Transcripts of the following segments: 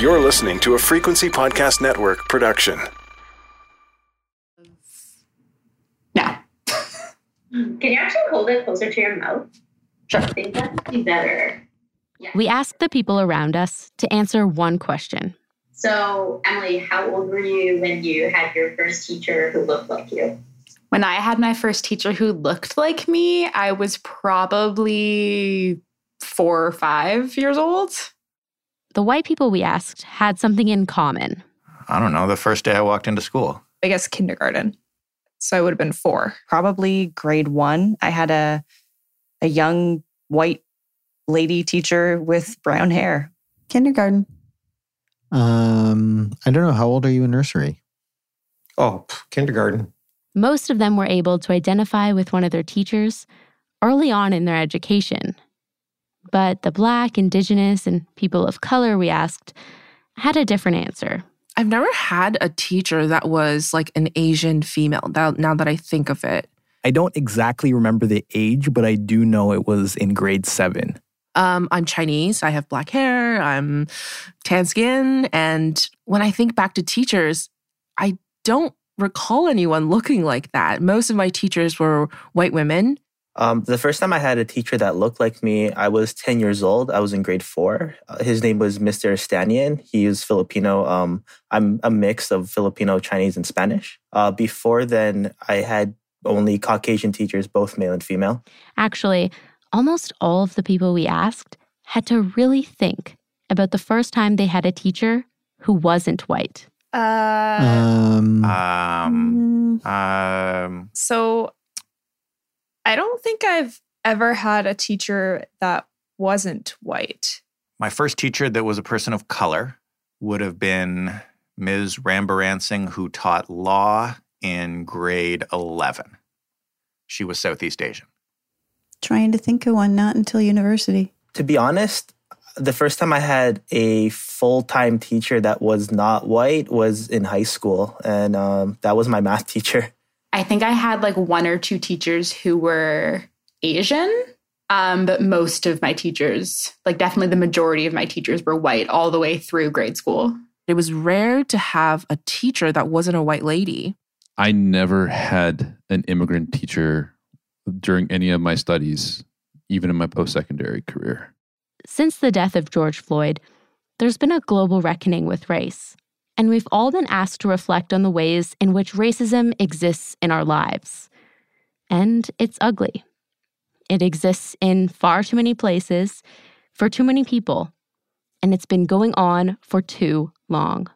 You're listening to a Frequency Podcast Network production. No. Can you actually hold it closer to your mouth? Sure. I think that'd be better. We asked the people around us to answer one question. So, Emily, how old were you when you had your first teacher who looked like you? When I had my first teacher who looked like me, I was probably four or five years old. The white people we asked had something in common. I don't know, the first day I walked into school. I guess kindergarten. So I would have been four. Probably grade one. I had a a young white lady teacher with brown hair. Kindergarten. Um, I don't know. How old are you in nursery? Oh, pff, kindergarten. Most of them were able to identify with one of their teachers early on in their education. But the Black, Indigenous, and people of color we asked had a different answer. I've never had a teacher that was like an Asian female, that, now that I think of it. I don't exactly remember the age, but I do know it was in grade seven. Um, I'm Chinese. I have black hair. I'm tan skin. And when I think back to teachers, I don't recall anyone looking like that. Most of my teachers were white women. Um, the first time I had a teacher that looked like me, I was 10 years old. I was in grade four. Uh, his name was Mr. Stanian. He is Filipino. Um, I'm a mix of Filipino, Chinese, and Spanish. Uh, before then, I had only Caucasian teachers, both male and female. Actually, almost all of the people we asked had to really think about the first time they had a teacher who wasn't white. Uh, Um, Um, mm, um, so I don't think I've ever had a teacher that wasn't white. my first teacher that was a person of color would have been Ms. Rambaransing, who taught law in grade 11. She was Southeast Asian. Trying to think of one, not until university. To be honest, the first time I had a full time teacher that was not white was in high school, and um, that was my math teacher. I think I had like one or two teachers who were Asian, um, but most of my teachers, like definitely the majority of my teachers, were white all the way through grade school. It was rare to have a teacher that wasn't a white lady. I never had an immigrant teacher during any of my studies, even in my post secondary career. Since the death of George Floyd, there's been a global reckoning with race. And we've all been asked to reflect on the ways in which racism exists in our lives. And it's ugly. It exists in far too many places, for too many people, and it's been going on for too long.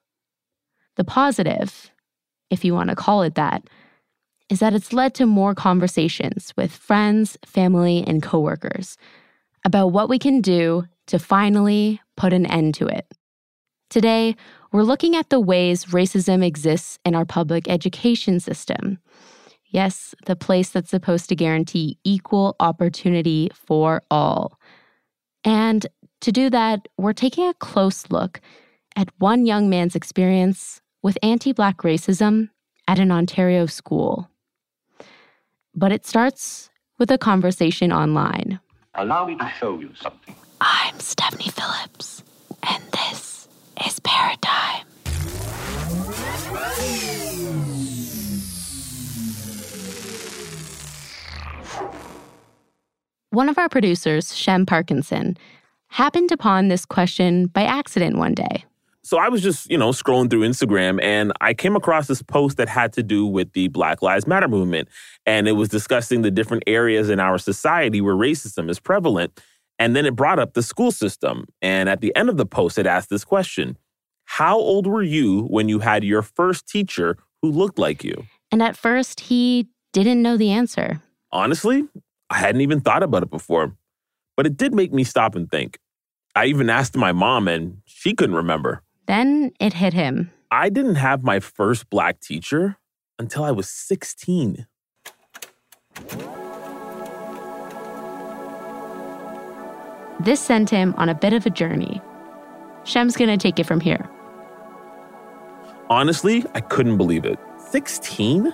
The positive, if you want to call it that, is that it's led to more conversations with friends, family, and coworkers about what we can do to finally put an end to it. Today, we're looking at the ways racism exists in our public education system. Yes, the place that's supposed to guarantee equal opportunity for all. And to do that, we're taking a close look at one young man's experience with anti Black racism at an Ontario school. But it starts with a conversation online. Allow me to show you something. I'm Stephanie Phillips, and this is Paradigm. One of our producers, Shem Parkinson, happened upon this question by accident one day. So I was just, you know, scrolling through Instagram and I came across this post that had to do with the Black Lives Matter movement. And it was discussing the different areas in our society where racism is prevalent. And then it brought up the school system. And at the end of the post, it asked this question How old were you when you had your first teacher who looked like you? And at first, he didn't know the answer. Honestly, I hadn't even thought about it before, but it did make me stop and think. I even asked my mom, and she couldn't remember. Then it hit him. I didn't have my first black teacher until I was 16. This sent him on a bit of a journey. Shem's gonna take it from here. Honestly, I couldn't believe it. 16?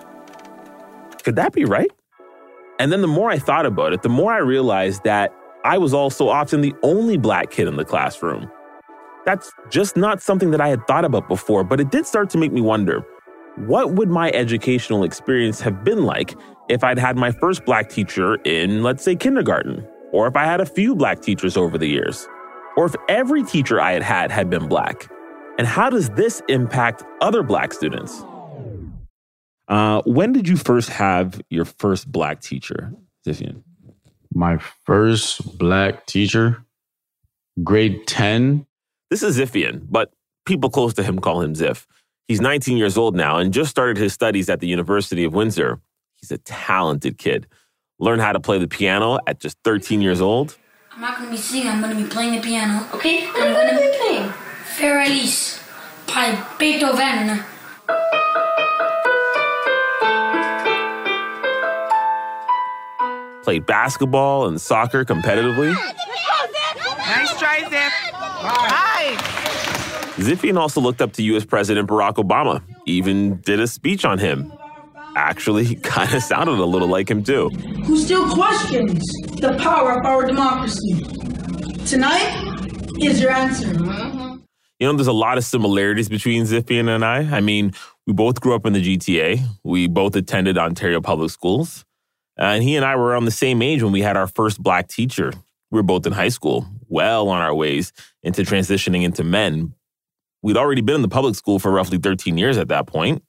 Could that be right? And then the more I thought about it, the more I realized that I was also often the only black kid in the classroom. That's just not something that I had thought about before, but it did start to make me wonder what would my educational experience have been like if I'd had my first black teacher in, let's say, kindergarten, or if I had a few black teachers over the years, or if every teacher I had had had been black? And how does this impact other black students? Uh, when did you first have your first black teacher, Ziffian? My first black teacher, grade 10. This is Ziffian, but people close to him call him Ziff. He's 19 years old now and just started his studies at the University of Windsor. He's a talented kid. Learned how to play the piano at just 13 years old. I'm not going to be singing, I'm going to be playing the piano. Okay? I'm going to be playing Für Elise by Beethoven. Played basketball and soccer competitively. Nice try, Ziff. Hi. Ziffian also looked up to US President Barack Obama, even did a speech on him. Actually, he kind of sounded a little like him too. Who still questions the power of our democracy? Tonight is your answer. You know, there's a lot of similarities between Ziffian and I. I mean, we both grew up in the GTA. We both attended Ontario Public Schools. And he and I were around the same age when we had our first black teacher. We were both in high school, well on our ways into transitioning into men. We'd already been in the public school for roughly 13 years at that point.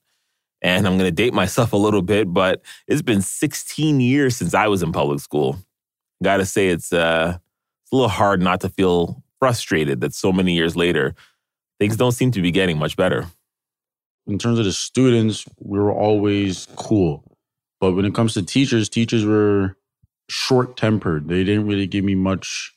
And I'm going to date myself a little bit, but it's been 16 years since I was in public school. Got to say, it's, uh, it's a little hard not to feel frustrated that so many years later, things don't seem to be getting much better. In terms of the students, we were always cool. But when it comes to teachers, teachers were short tempered. They didn't really give me much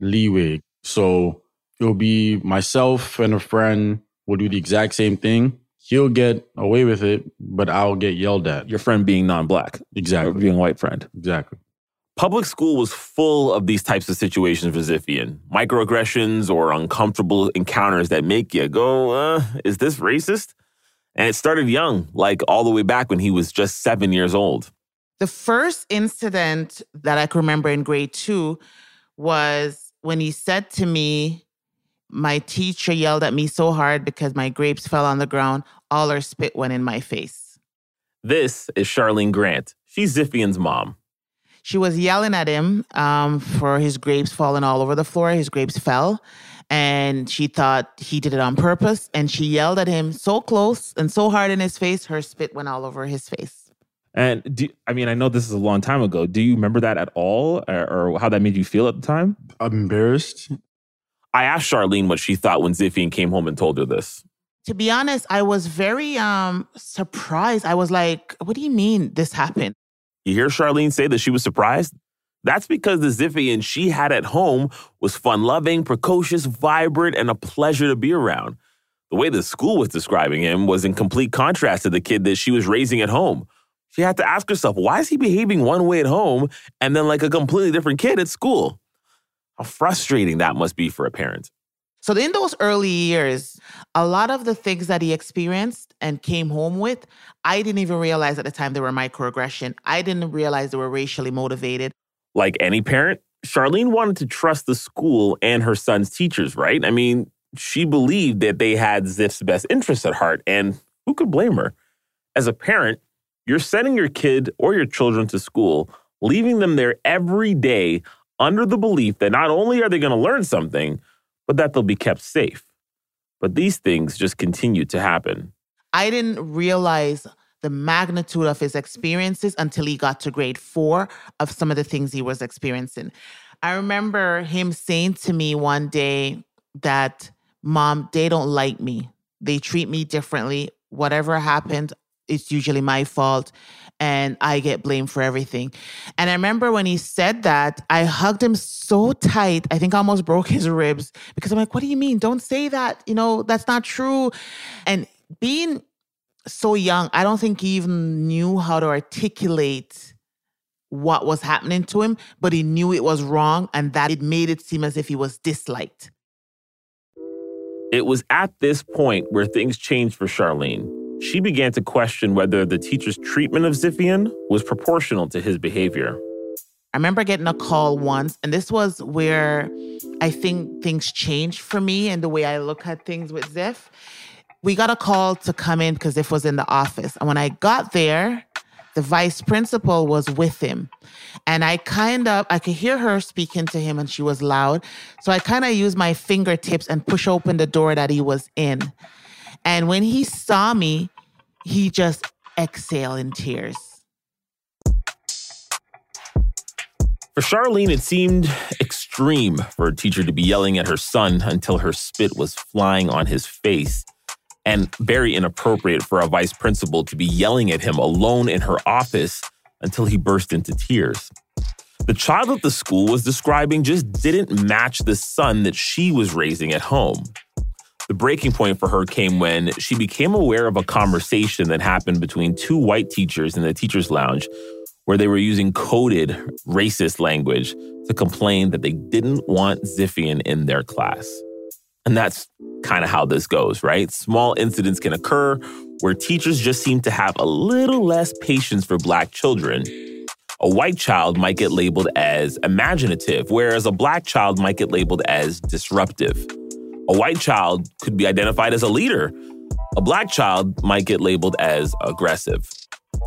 leeway. So it'll be myself and a friend will do the exact same thing. He'll get away with it, but I'll get yelled at. Your friend being non black. Exactly. being a white friend. Exactly. Public school was full of these types of situations for Ziffian microaggressions or uncomfortable encounters that make you go, uh, is this racist? And it started young, like all the way back when he was just seven years old. The first incident that I can remember in grade two was when he said to me, My teacher yelled at me so hard because my grapes fell on the ground. All her spit went in my face. This is Charlene Grant. She's Ziffian's mom. She was yelling at him um, for his grapes falling all over the floor. His grapes fell. And she thought he did it on purpose. And she yelled at him so close and so hard in his face, her spit went all over his face. And do, I mean, I know this is a long time ago. Do you remember that at all or, or how that made you feel at the time? I'm embarrassed. I asked Charlene what she thought when Ziffian came home and told her this. To be honest, I was very um, surprised. I was like, what do you mean this happened? You hear Charlene say that she was surprised? That's because the Ziffian she had at home was fun loving, precocious, vibrant, and a pleasure to be around. The way the school was describing him was in complete contrast to the kid that she was raising at home. She had to ask herself, why is he behaving one way at home and then like a completely different kid at school? How frustrating that must be for a parent. So, in those early years, a lot of the things that he experienced and came home with, I didn't even realize at the time they were microaggression. I didn't realize they were racially motivated. Like any parent, Charlene wanted to trust the school and her son's teachers, right? I mean, she believed that they had Ziff's best interests at heart, and who could blame her? As a parent, you're sending your kid or your children to school, leaving them there every day under the belief that not only are they going to learn something, but that they'll be kept safe. But these things just continue to happen. I didn't realize the magnitude of his experiences until he got to grade four of some of the things he was experiencing. I remember him saying to me one day that, Mom, they don't like me. They treat me differently. Whatever happened, it's usually my fault and I get blamed for everything. And I remember when he said that, I hugged him so tight, I think I almost broke his ribs because I'm like, what do you mean? Don't say that. You know, that's not true. And being so young, I don't think he even knew how to articulate what was happening to him, but he knew it was wrong and that it made it seem as if he was disliked. It was at this point where things changed for Charlene. She began to question whether the teacher's treatment of Ziffian was proportional to his behavior. I remember getting a call once, and this was where I think things changed for me and the way I look at things with Ziff. We got a call to come in because Ziff was in the office. And when I got there, the vice principal was with him. And I kind of, I could hear her speaking to him and she was loud. So I kind of used my fingertips and push open the door that he was in. And when he saw me, he just exhaled in tears. For Charlene, it seemed extreme for a teacher to be yelling at her son until her spit was flying on his face, and very inappropriate for a vice principal to be yelling at him alone in her office until he burst into tears. The child that the school was describing just didn't match the son that she was raising at home. The breaking point for her came when she became aware of a conversation that happened between two white teachers in the teacher's lounge where they were using coded racist language to complain that they didn't want Ziffian in their class. And that's kind of how this goes, right? Small incidents can occur where teachers just seem to have a little less patience for Black children. A white child might get labeled as imaginative, whereas a Black child might get labeled as disruptive. A white child could be identified as a leader. A Black child might get labeled as aggressive.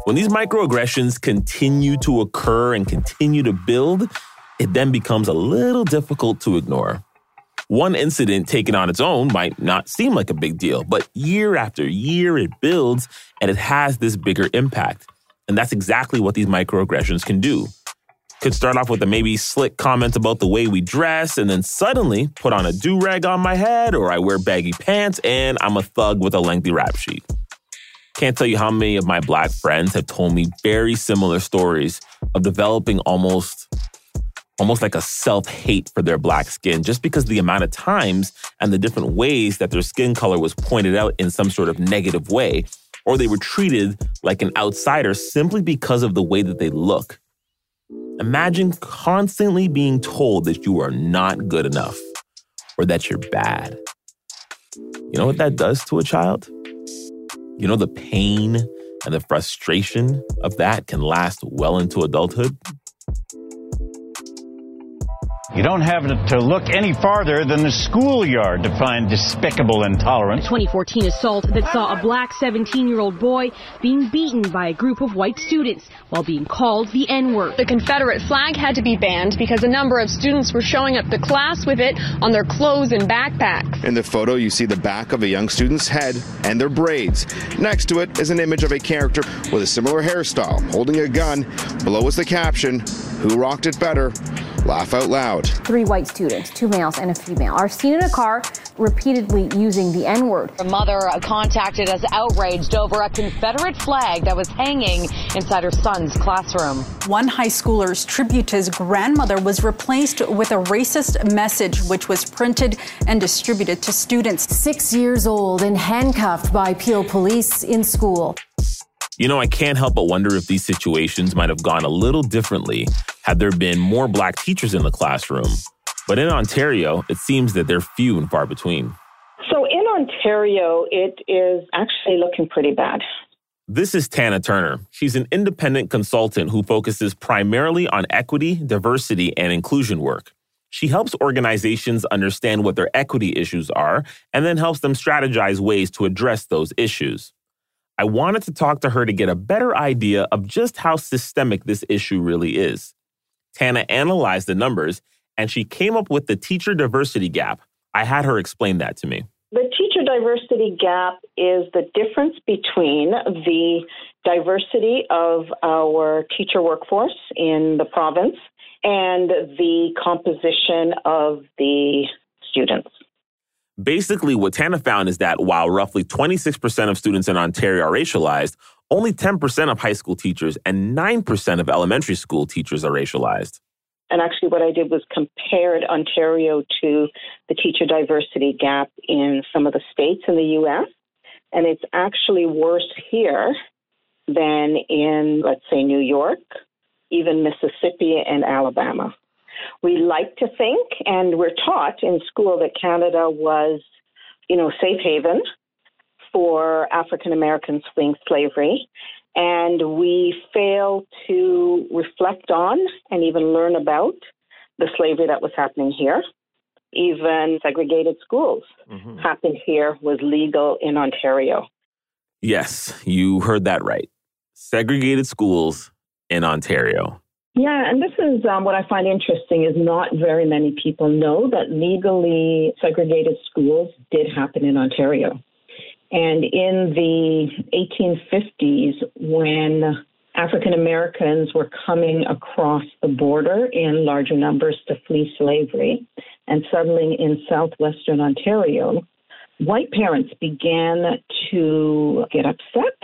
When these microaggressions continue to occur and continue to build, it then becomes a little difficult to ignore. One incident taken on its own might not seem like a big deal, but year after year it builds and it has this bigger impact. And that's exactly what these microaggressions can do. Could start off with a maybe slick comment about the way we dress, and then suddenly put on a do rag on my head, or I wear baggy pants, and I'm a thug with a lengthy rap sheet. Can't tell you how many of my black friends have told me very similar stories of developing almost almost like a self-hate for their black skin just because the amount of times and the different ways that their skin color was pointed out in some sort of negative way or they were treated like an outsider simply because of the way that they look. Imagine constantly being told that you are not good enough or that you're bad. You know what that does to a child? You know the pain and the frustration of that can last well into adulthood? You don't have to look any farther than the schoolyard to find despicable intolerance. 2014 assault that saw a black 17 year old boy being beaten by a group of white students while being called the N word. The Confederate flag had to be banned because a number of students were showing up to class with it on their clothes and backpacks. In the photo, you see the back of a young student's head and their braids. Next to it is an image of a character with a similar hairstyle holding a gun. Below is the caption Who rocked it better? Laugh out loud. Three white students, two males and a female, are seen in a car repeatedly using the N word. A mother contacted us outraged over a Confederate flag that was hanging inside her son's classroom. One high schooler's tribute to his grandmother was replaced with a racist message, which was printed and distributed to students. Six years old and handcuffed by Peel police in school. You know, I can't help but wonder if these situations might have gone a little differently had there been more black teachers in the classroom. But in Ontario, it seems that they're few and far between. So in Ontario, it is actually looking pretty bad. This is Tana Turner. She's an independent consultant who focuses primarily on equity, diversity, and inclusion work. She helps organizations understand what their equity issues are and then helps them strategize ways to address those issues. I wanted to talk to her to get a better idea of just how systemic this issue really is. Tana analyzed the numbers and she came up with the teacher diversity gap. I had her explain that to me. The teacher diversity gap is the difference between the diversity of our teacher workforce in the province and the composition of the students. Basically, what Tana found is that while roughly 26% of students in Ontario are racialized, only 10% of high school teachers and 9% of elementary school teachers are racialized. And actually, what I did was compared Ontario to the teacher diversity gap in some of the states in the US. And it's actually worse here than in, let's say, New York, even Mississippi and Alabama. We like to think, and we're taught in school that Canada was, you know, safe haven for African Americans fleeing slavery. And we fail to reflect on and even learn about the slavery that was happening here. Even segregated schools Mm-hmm. happened here, was legal in Ontario. Yes, you heard that right. Segregated schools in Ontario. Yeah, and this is um, what I find interesting is not very many people know that legally segregated schools did happen in Ontario. And in the 1850s, when African Americans were coming across the border in larger numbers to flee slavery and settling in southwestern Ontario, white parents began to get upset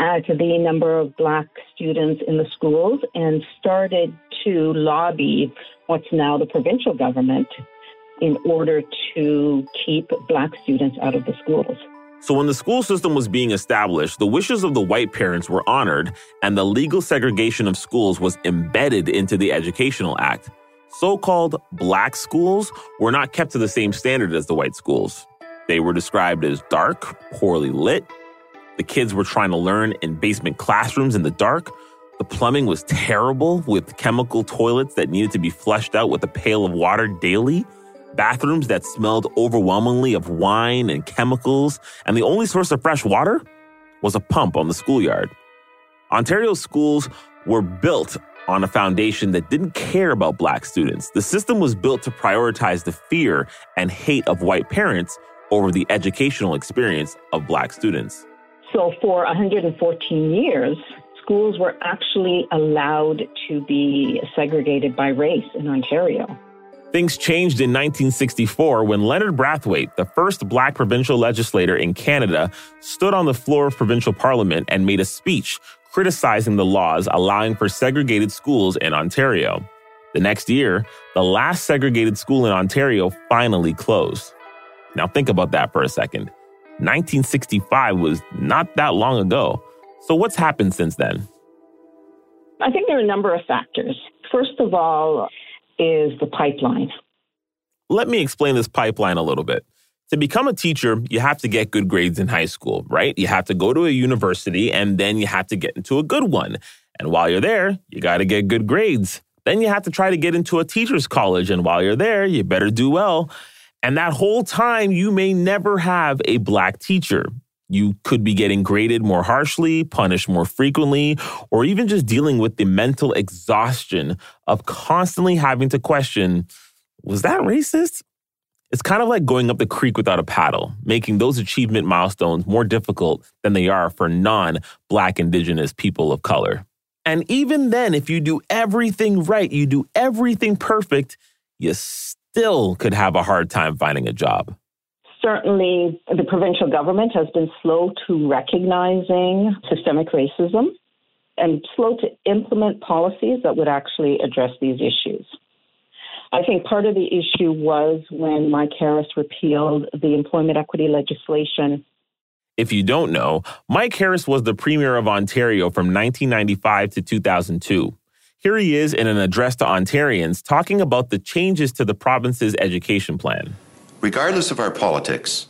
Uh, at the number of black students in the schools and started to lobby what's now the provincial government in order to keep black students out of the schools. So, when the school system was being established, the wishes of the white parents were honored, and the legal segregation of schools was embedded into the Educational Act. So called black schools were not kept to the same standard as the white schools. They were described as dark, poorly lit. The kids were trying to learn in basement classrooms in the dark. The plumbing was terrible with chemical toilets that needed to be flushed out with a pail of water daily bathrooms that smelled overwhelmingly of wine and chemicals, and the only source of fresh water was a pump on the schoolyard. Ontario schools were built on a foundation that didn't care about black students. The system was built to prioritize the fear and hate of white parents over the educational experience of black students. So, for 114 years, schools were actually allowed to be segregated by race in Ontario. Things changed in 1964 when Leonard Braithwaite, the first black provincial legislator in Canada, stood on the floor of provincial parliament and made a speech criticizing the laws allowing for segregated schools in Ontario. The next year, the last segregated school in Ontario finally closed. Now, think about that for a second. 1965 was not that long ago. So, what's happened since then? I think there are a number of factors. First of all, is the pipeline. Let me explain this pipeline a little bit. To become a teacher, you have to get good grades in high school, right? You have to go to a university and then you have to get into a good one. And while you're there, you got to get good grades. Then you have to try to get into a teacher's college. And while you're there, you better do well. And that whole time, you may never have a black teacher. You could be getting graded more harshly, punished more frequently, or even just dealing with the mental exhaustion of constantly having to question was that racist? It's kind of like going up the creek without a paddle, making those achievement milestones more difficult than they are for non Black, Indigenous people of color. And even then, if you do everything right, you do everything perfect, you still could have a hard time finding a job. Certainly, the provincial government has been slow to recognizing systemic racism and slow to implement policies that would actually address these issues. I think part of the issue was when Mike Harris repealed the employment equity legislation. If you don't know, Mike Harris was the Premier of Ontario from 1995 to 2002. Here he is in an address to Ontarians talking about the changes to the province's education plan. Regardless of our politics,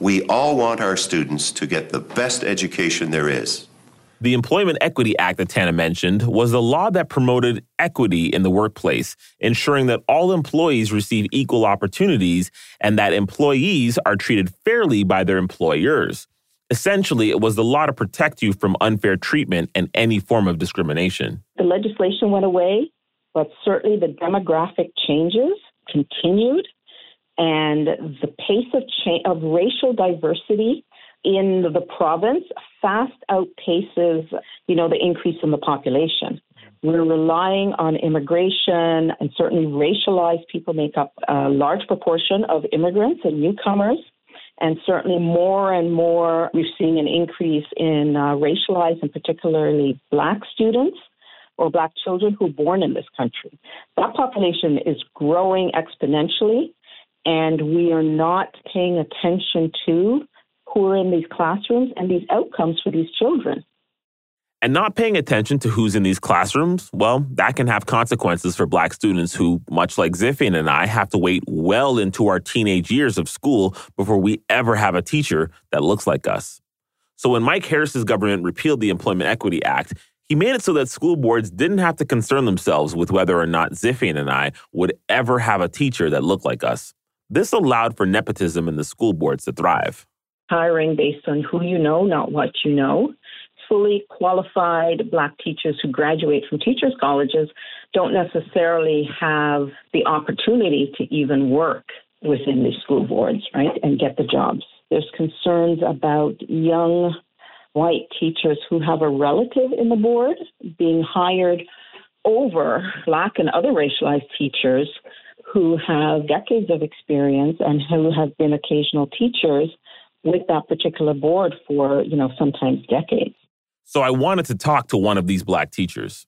we all want our students to get the best education there is. The Employment Equity Act that Tana mentioned was the law that promoted equity in the workplace, ensuring that all employees receive equal opportunities and that employees are treated fairly by their employers. Essentially, it was the law to protect you from unfair treatment and any form of discrimination. The legislation went away, but certainly the demographic changes continued, and the pace of cha- of racial diversity in the province fast outpaces, you know, the increase in the population. We're relying on immigration, and certainly racialized people make up a large proportion of immigrants and newcomers. And certainly more and more, we're seeing an increase in uh, racialized and particularly black students or black children who are born in this country. That population is growing exponentially, and we are not paying attention to who are in these classrooms and these outcomes for these children. And not paying attention to who's in these classrooms, well, that can have consequences for Black students who, much like Ziffian and I, have to wait well into our teenage years of school before we ever have a teacher that looks like us. So when Mike Harris's government repealed the Employment Equity Act, he made it so that school boards didn't have to concern themselves with whether or not Ziffian and I would ever have a teacher that looked like us. This allowed for nepotism in the school boards to thrive. Hiring based on who you know, not what you know. Fully qualified Black teachers who graduate from teachers' colleges don't necessarily have the opportunity to even work within the school boards, right, and get the jobs. There's concerns about young white teachers who have a relative in the board being hired over Black and other racialized teachers who have decades of experience and who have been occasional teachers with that particular board for, you know, sometimes decades. So I wanted to talk to one of these black teachers.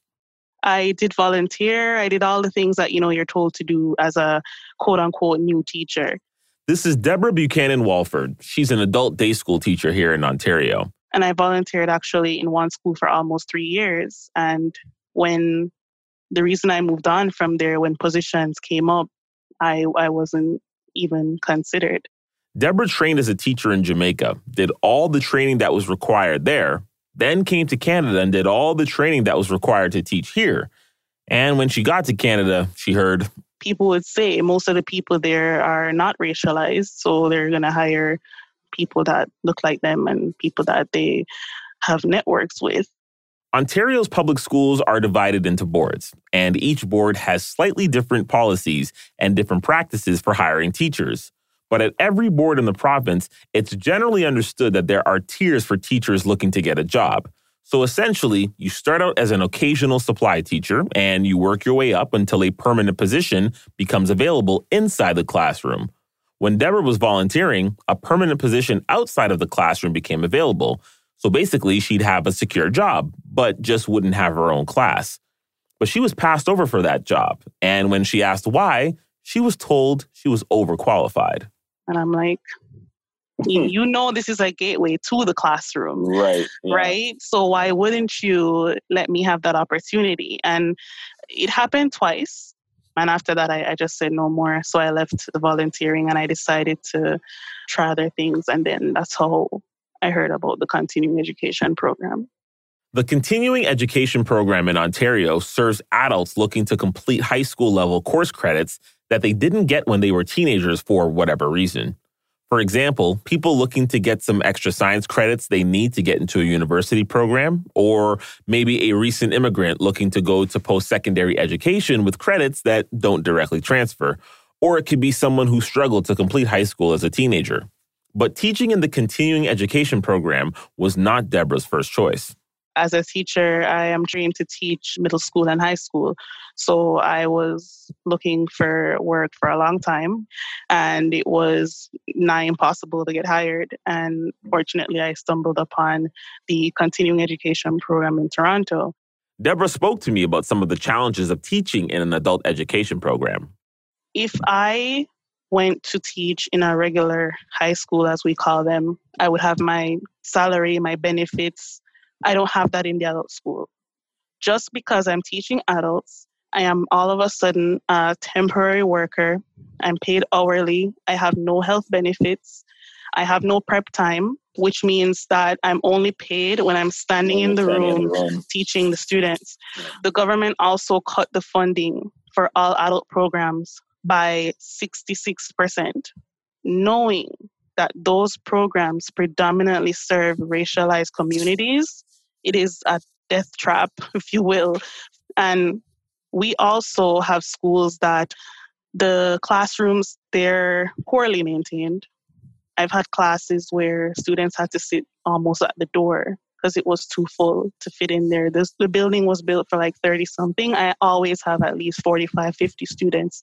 I did volunteer. I did all the things that, you know, you're told to do as a quote unquote new teacher. This is Deborah Buchanan Walford. She's an adult day school teacher here in Ontario. And I volunteered actually in one school for almost three years. And when the reason I moved on from there, when positions came up, I, I wasn't even considered. Deborah trained as a teacher in Jamaica, did all the training that was required there, then came to Canada and did all the training that was required to teach here. And when she got to Canada, she heard people would say most of the people there are not racialized, so they're going to hire people that look like them and people that they have networks with. Ontario's public schools are divided into boards, and each board has slightly different policies and different practices for hiring teachers. But at every board in the province, it's generally understood that there are tiers for teachers looking to get a job. So essentially, you start out as an occasional supply teacher and you work your way up until a permanent position becomes available inside the classroom. When Deborah was volunteering, a permanent position outside of the classroom became available. So basically, she'd have a secure job, but just wouldn't have her own class. But she was passed over for that job. And when she asked why, she was told she was overqualified. And I'm like, you, you know this is a gateway to the classroom. Right yeah. right? So why wouldn't you let me have that opportunity? And it happened twice. And after that I, I just said no more. So i left the volunteering and i decided to try other things. And then that's how i heard about the continuing education program. The continuing education program in Ontario serves adults looking to complete high school level course credits that they didn't get when they were teenagers for whatever reason. For example, people looking to get some extra science credits they need to get into a university program, or maybe a recent immigrant looking to go to post secondary education with credits that don't directly transfer. Or it could be someone who struggled to complete high school as a teenager. But teaching in the continuing education program was not Deborah's first choice as a teacher, I am trained to teach middle school and high school. So I was looking for work for a long time and it was nigh impossible to get hired. And fortunately, I stumbled upon the continuing education program in Toronto. Deborah spoke to me about some of the challenges of teaching in an adult education program. If I went to teach in a regular high school, as we call them, I would have my salary, my benefits, I don't have that in the adult school. Just because I'm teaching adults, I am all of a sudden a temporary worker. I'm paid hourly. I have no health benefits. I have no prep time, which means that I'm only paid when I'm standing, in, the room, in the room teaching the students. The government also cut the funding for all adult programs by 66%, knowing that those programs predominantly serve racialized communities it is a death trap, if you will. And we also have schools that the classrooms they're poorly maintained. I've had classes where students had to sit almost at the door because it was too full to fit in there. This, the building was built for like 30 something. I always have at least 45, 50 students.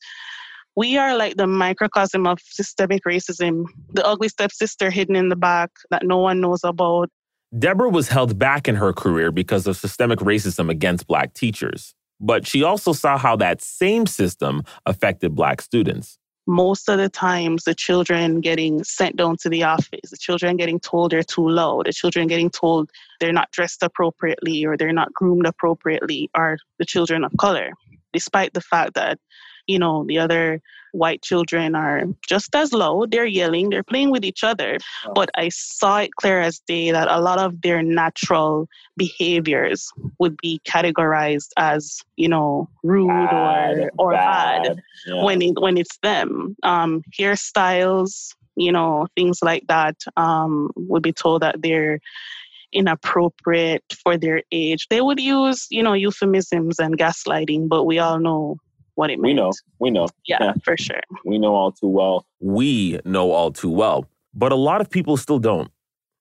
We are like the microcosm of systemic racism, the ugly stepsister hidden in the back that no one knows about. Deborah was held back in her career because of systemic racism against Black teachers. But she also saw how that same system affected Black students. Most of the times, the children getting sent down to the office, the children getting told they're too low, the children getting told they're not dressed appropriately or they're not groomed appropriately are the children of color, despite the fact that, you know, the other white children are just as low. They're yelling, they're playing with each other. But I saw it clear as day that a lot of their natural behaviors would be categorized as, you know, rude Bad, or or bad, bad. Yeah. when it when it's them. Um, hairstyles, you know, things like that um, would be told that they're inappropriate for their age. They would use, you know, euphemisms and gaslighting, but we all know what it We know. We know. Yeah, for sure. We know all too well. We know all too well. But a lot of people still don't.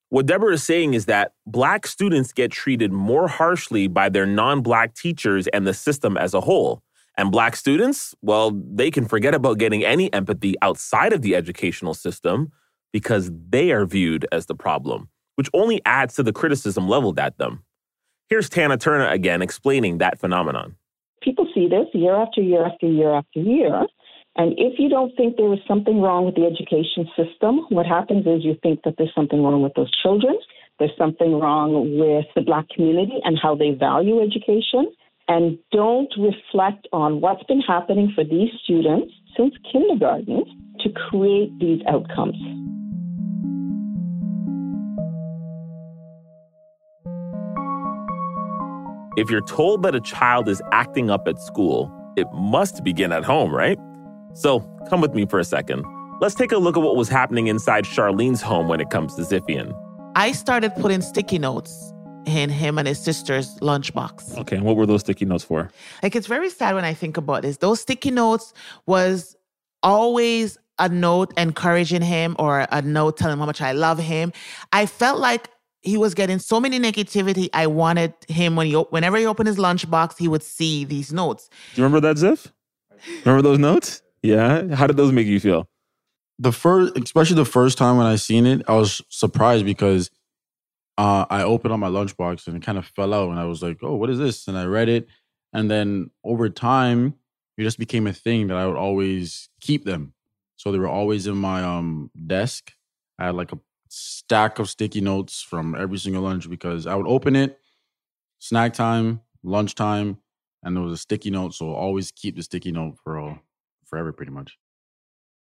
What Deborah is saying is that black students get treated more harshly by their non black teachers and the system as a whole. And black students, well, they can forget about getting any empathy outside of the educational system because they are viewed as the problem, which only adds to the criticism leveled at them. Here's Tana Turner again explaining that phenomenon. People see this year after year after year after year. And if you don't think there is something wrong with the education system, what happens is you think that there's something wrong with those children. There's something wrong with the Black community and how they value education. And don't reflect on what's been happening for these students since kindergarten to create these outcomes. If you're told that a child is acting up at school, it must begin at home, right? So come with me for a second. Let's take a look at what was happening inside Charlene's home when it comes to Ziffian. I started putting sticky notes in him and his sister's lunchbox. Okay, and what were those sticky notes for? Like it's very sad when I think about this. Those sticky notes was always a note encouraging him or a note telling him how much I love him. I felt like he was getting so many negativity. I wanted him when he whenever he opened his lunchbox, he would see these notes. Do you remember that, Ziff? Remember those notes? Yeah. How did those make you feel? the first, especially the first time when I seen it, I was surprised because uh, I opened up my lunchbox and it kind of fell out, and I was like, "Oh, what is this?" And I read it, and then over time, it just became a thing that I would always keep them. So they were always in my um desk. I had like a stack of sticky notes from every single lunch because I would open it, snack time, lunchtime, and there was a sticky note. So always keep the sticky note for uh, forever, pretty much.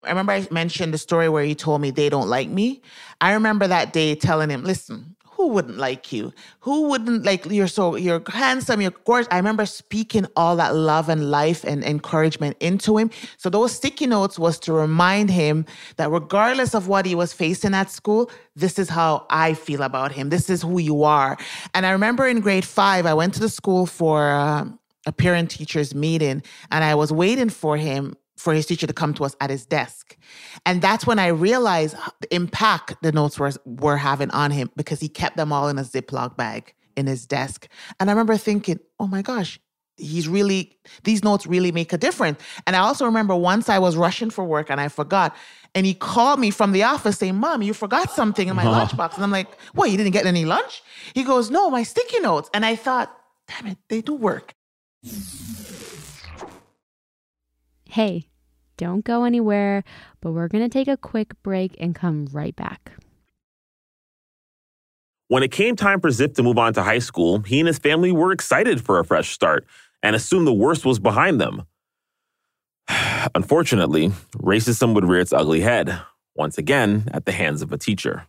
I remember I mentioned the story where he told me they don't like me. I remember that day telling him, listen, who wouldn't like you? Who wouldn't like you're so you're handsome, you're gorgeous. I remember speaking all that love and life and encouragement into him. So those sticky notes was to remind him that regardless of what he was facing at school, this is how I feel about him. This is who you are. And I remember in grade five, I went to the school for um, a parent teachers meeting, and I was waiting for him for his teacher to come to us at his desk. And that's when I realized the impact the notes were, were having on him because he kept them all in a Ziploc bag in his desk. And I remember thinking, oh my gosh, he's really, these notes really make a difference. And I also remember once I was rushing for work and I forgot. And he called me from the office saying, Mom, you forgot something in my lunchbox. And I'm like, What, you didn't get any lunch? He goes, No, my sticky notes. And I thought, damn it, they do work. Hey, don't go anywhere, but we're going to take a quick break and come right back. When it came time for Ziff to move on to high school, he and his family were excited for a fresh start and assumed the worst was behind them. Unfortunately, racism would rear its ugly head, once again at the hands of a teacher.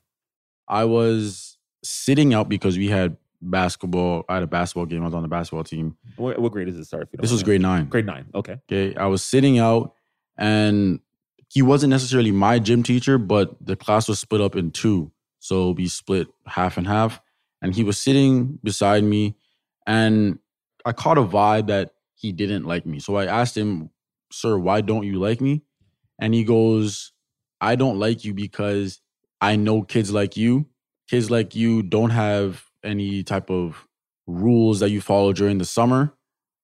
I was sitting out because we had basketball. I had a basketball game. I was on the basketball team. What, what grade is this? Sorry This was grade nine. Grade nine. Okay. Okay. I was sitting out and he wasn't necessarily my gym teacher, but the class was split up in two. So we split half and half. And he was sitting beside me and I caught a vibe that he didn't like me. So I asked him, Sir, why don't you like me? And he goes, I don't like you because I know kids like you. Kids like you don't have any type of rules that you follow during the summer.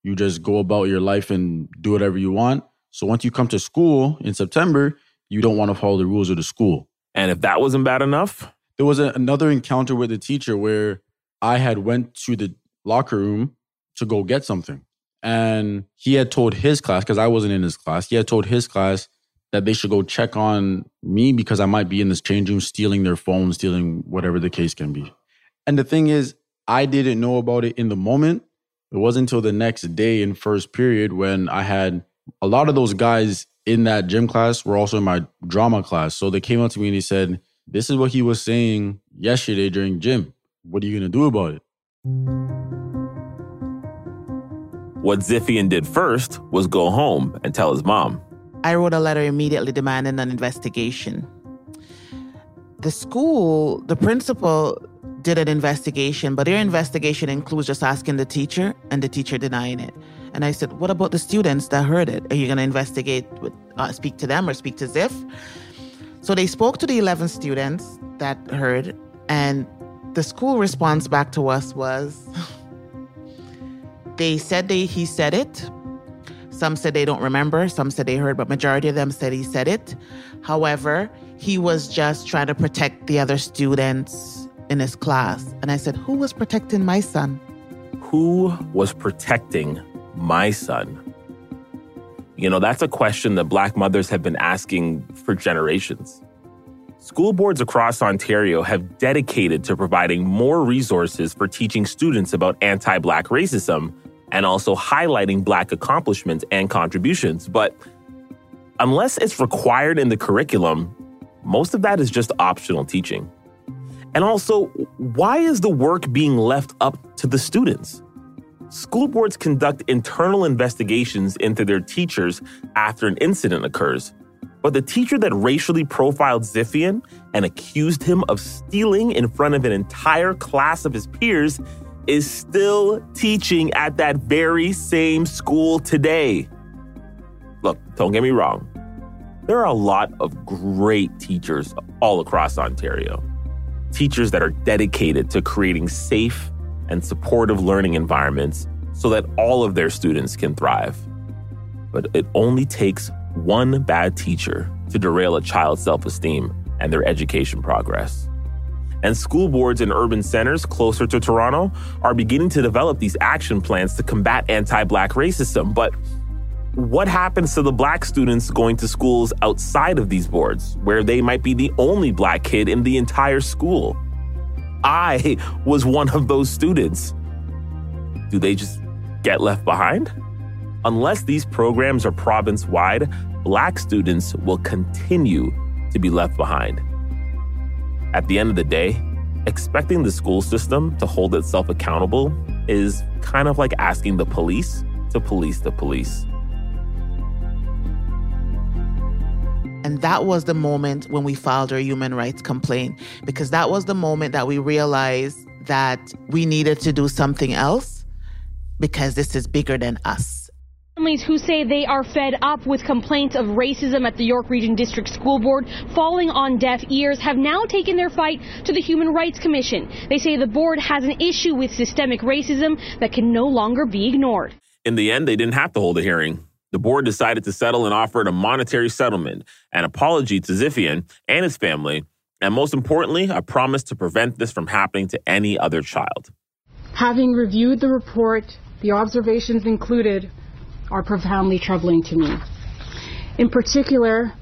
You just go about your life and do whatever you want. So once you come to school in September, you don't want to follow the rules of the school. And if that wasn't bad enough, there was a, another encounter with the teacher where I had went to the locker room to go get something. And he had told his class, because I wasn't in his class, he had told his class that they should go check on me because I might be in this change room stealing their phone, stealing whatever the case can be. And the thing is, I didn't know about it in the moment. It wasn't until the next day in first period when I had a lot of those guys in that gym class were also in my drama class. So they came up to me and they said, This is what he was saying yesterday during gym. What are you going to do about it? What Ziffian did first was go home and tell his mom. I wrote a letter immediately demanding an investigation. The school, the principal did an investigation, but their investigation includes just asking the teacher and the teacher denying it. And I said, What about the students that heard it? Are you going to investigate, with, uh, speak to them or speak to Ziff? So they spoke to the 11 students that heard, and the school response back to us was they said they, he said it. Some said they don't remember, some said they heard, but majority of them said he said it. However, he was just trying to protect the other students in his class. And I said, Who was protecting my son? Who was protecting my son? You know, that's a question that Black mothers have been asking for generations. School boards across Ontario have dedicated to providing more resources for teaching students about anti Black racism and also highlighting Black accomplishments and contributions. But unless it's required in the curriculum, most of that is just optional teaching. And also, why is the work being left up to the students? School boards conduct internal investigations into their teachers after an incident occurs. But the teacher that racially profiled Ziffian and accused him of stealing in front of an entire class of his peers is still teaching at that very same school today. Look, don't get me wrong. There are a lot of great teachers all across Ontario. Teachers that are dedicated to creating safe and supportive learning environments so that all of their students can thrive. But it only takes one bad teacher to derail a child's self esteem and their education progress. And school boards in urban centers closer to Toronto are beginning to develop these action plans to combat anti Black racism. But what happens to the Black students going to schools outside of these boards, where they might be the only Black kid in the entire school? I was one of those students. Do they just get left behind? Unless these programs are province wide, Black students will continue to be left behind. At the end of the day, expecting the school system to hold itself accountable is kind of like asking the police to police the police. And that was the moment when we filed our human rights complaint, because that was the moment that we realized that we needed to do something else because this is bigger than us. Families who say they are fed up with complaints of racism at the York Region District School Board falling on deaf ears have now taken their fight to the Human Rights Commission. They say the board has an issue with systemic racism that can no longer be ignored. In the end, they didn't have to hold a hearing. The board decided to settle and offered a monetary settlement, an apology to Ziffian and his family, and most importantly, a promise to prevent this from happening to any other child. Having reviewed the report, the observations included are profoundly troubling to me. In particular,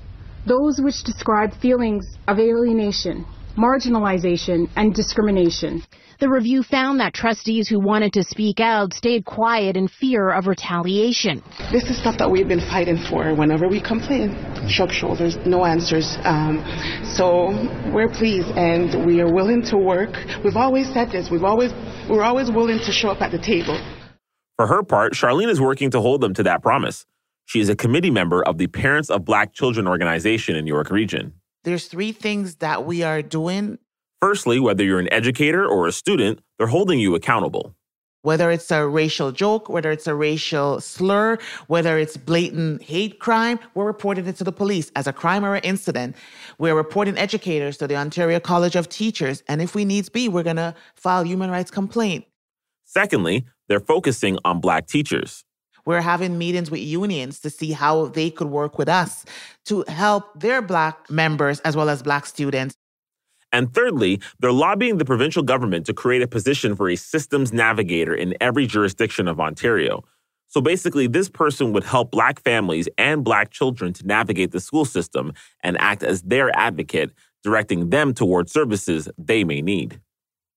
those which describe feelings of alienation, marginalization, and discrimination. The review found that trustees who wanted to speak out stayed quiet in fear of retaliation. This is stuff that we've been fighting for whenever we complain. Shrug shoulders, no answers. Um, so we're pleased and we are willing to work. We've always said this. We've always we're always willing to show up at the table. For her part, Charlene is working to hold them to that promise. She is a committee member of the Parents of Black Children organization in York Region. There's three things that we are doing. Firstly, whether you're an educator or a student, they're holding you accountable. Whether it's a racial joke, whether it's a racial slur, whether it's blatant hate crime, we're reporting it to the police as a crime or an incident. We're reporting educators to the Ontario College of Teachers. And if we needs be, we're going to file human rights complaint. Secondly, they're focusing on Black teachers. We're having meetings with unions to see how they could work with us to help their Black members as well as Black students. And thirdly, they're lobbying the provincial government to create a position for a systems navigator in every jurisdiction of Ontario. So basically, this person would help Black families and Black children to navigate the school system and act as their advocate, directing them towards services they may need.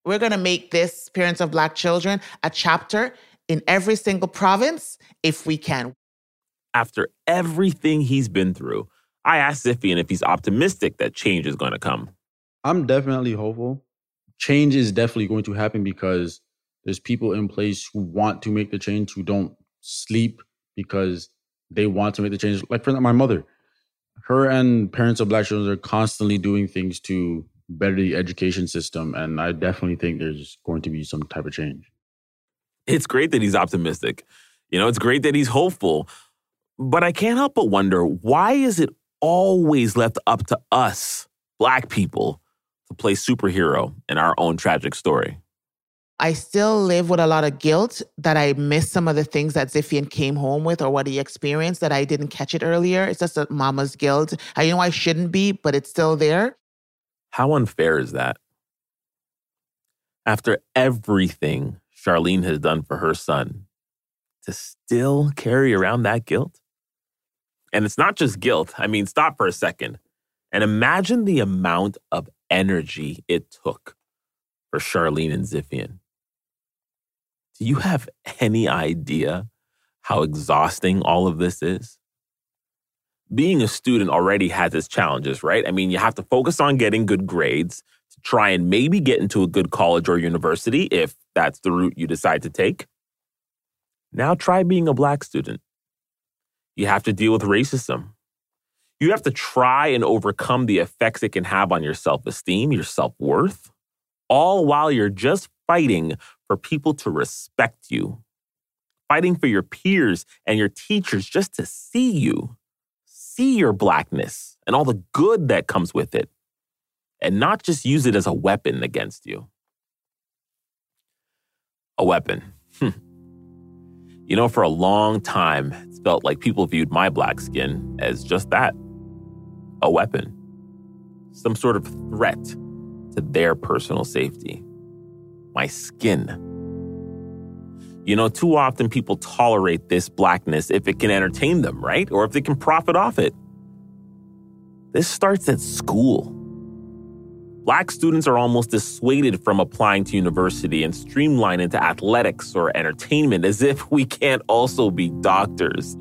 We're going to make this Parents of Black Children a chapter in every single province if we can. After everything he's been through, I asked Ziffian if he's optimistic that change is going to come. I'm definitely hopeful. Change is definitely going to happen because there's people in place who want to make the change, who don't sleep because they want to make the change. Like, for my mother, her and parents of black children are constantly doing things to better the education system. And I definitely think there's going to be some type of change. It's great that he's optimistic. You know, it's great that he's hopeful. But I can't help but wonder why is it always left up to us, black people, to play superhero in our own tragic story? I still live with a lot of guilt that I missed some of the things that Ziffian came home with or what he experienced that I didn't catch it earlier. It's just a mama's guilt. I know I shouldn't be, but it's still there. How unfair is that? After everything Charlene has done for her son, to still carry around that guilt? And it's not just guilt. I mean, stop for a second and imagine the amount of energy it took for Charlene and Ziffian. Do you have any idea how exhausting all of this is? Being a student already has its challenges, right? I mean, you have to focus on getting good grades to try and maybe get into a good college or university if that's the route you decide to take. Now try being a black student. You have to deal with racism. You have to try and overcome the effects it can have on your self esteem, your self worth, all while you're just fighting for people to respect you, fighting for your peers and your teachers just to see you, see your blackness and all the good that comes with it, and not just use it as a weapon against you. A weapon. Hmm. You know, for a long time, it's felt like people viewed my black skin as just that a weapon, some sort of threat to their personal safety. My skin. You know, too often people tolerate this blackness if it can entertain them, right? Or if they can profit off it. This starts at school. Black students are almost dissuaded from applying to university and streamlined into athletics or entertainment as if we can't also be doctors,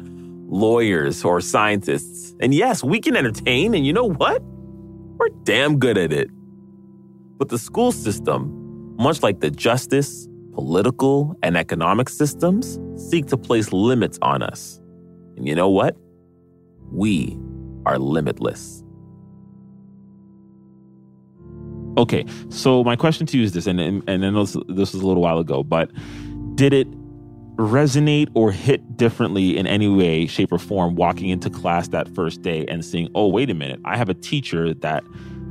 lawyers, or scientists. And yes, we can entertain, and you know what? We're damn good at it. But the school system, much like the justice, political, and economic systems, seek to place limits on us. And you know what? We are limitless. Okay, so my question to you is this, and and, and I know this, this was a little while ago, but did it resonate or hit differently in any way, shape, or form walking into class that first day and seeing, oh, wait a minute, I have a teacher that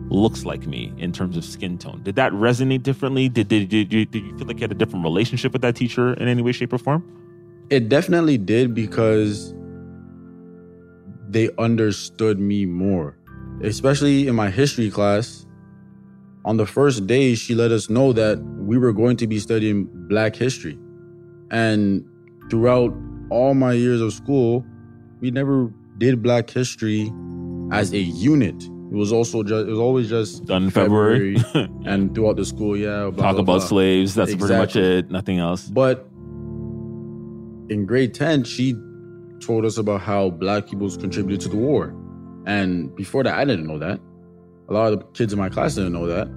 looks like me in terms of skin tone? Did that resonate differently? Did, did, did, did, you feel like you had a different relationship with that teacher in any way, shape, or form? It definitely did because they understood me more, especially in my history class on the first day, she let us know that we were going to be studying Black history. And throughout all my years of school, we never did Black history as a unit. It was also just, it was always just done in February, February and throughout the school, yeah. Blah, Talk blah, about blah. slaves. That's exactly. pretty much it. Nothing else. But in grade 10, she told us about how Black peoples contributed to the war. And before that, I didn't know that. A lot of the kids in my class didn't know that.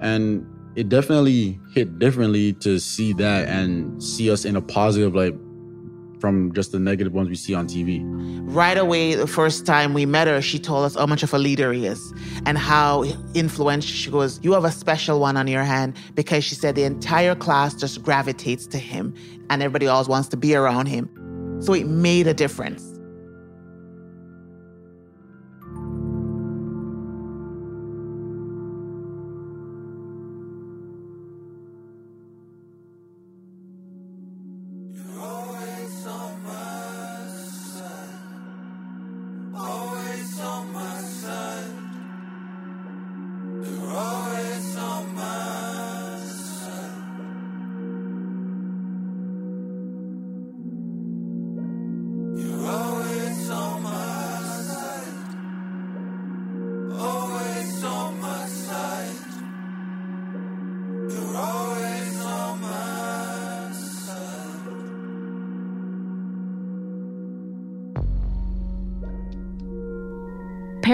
And it definitely hit differently to see that and see us in a positive light from just the negative ones we see on TV. Right away, the first time we met her, she told us how much of a leader he is and how influential she goes. You have a special one on your hand because she said the entire class just gravitates to him and everybody always wants to be around him. So it made a difference.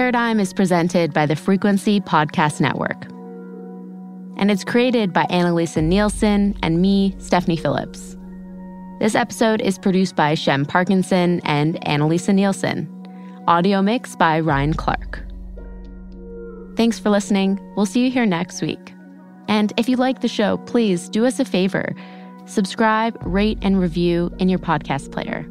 Paradigm is presented by the Frequency Podcast Network. And it's created by Annalisa Nielsen and me, Stephanie Phillips. This episode is produced by Shem Parkinson and Annalisa Nielsen. Audio mix by Ryan Clark. Thanks for listening. We'll see you here next week. And if you like the show, please do us a favor subscribe, rate, and review in your podcast player.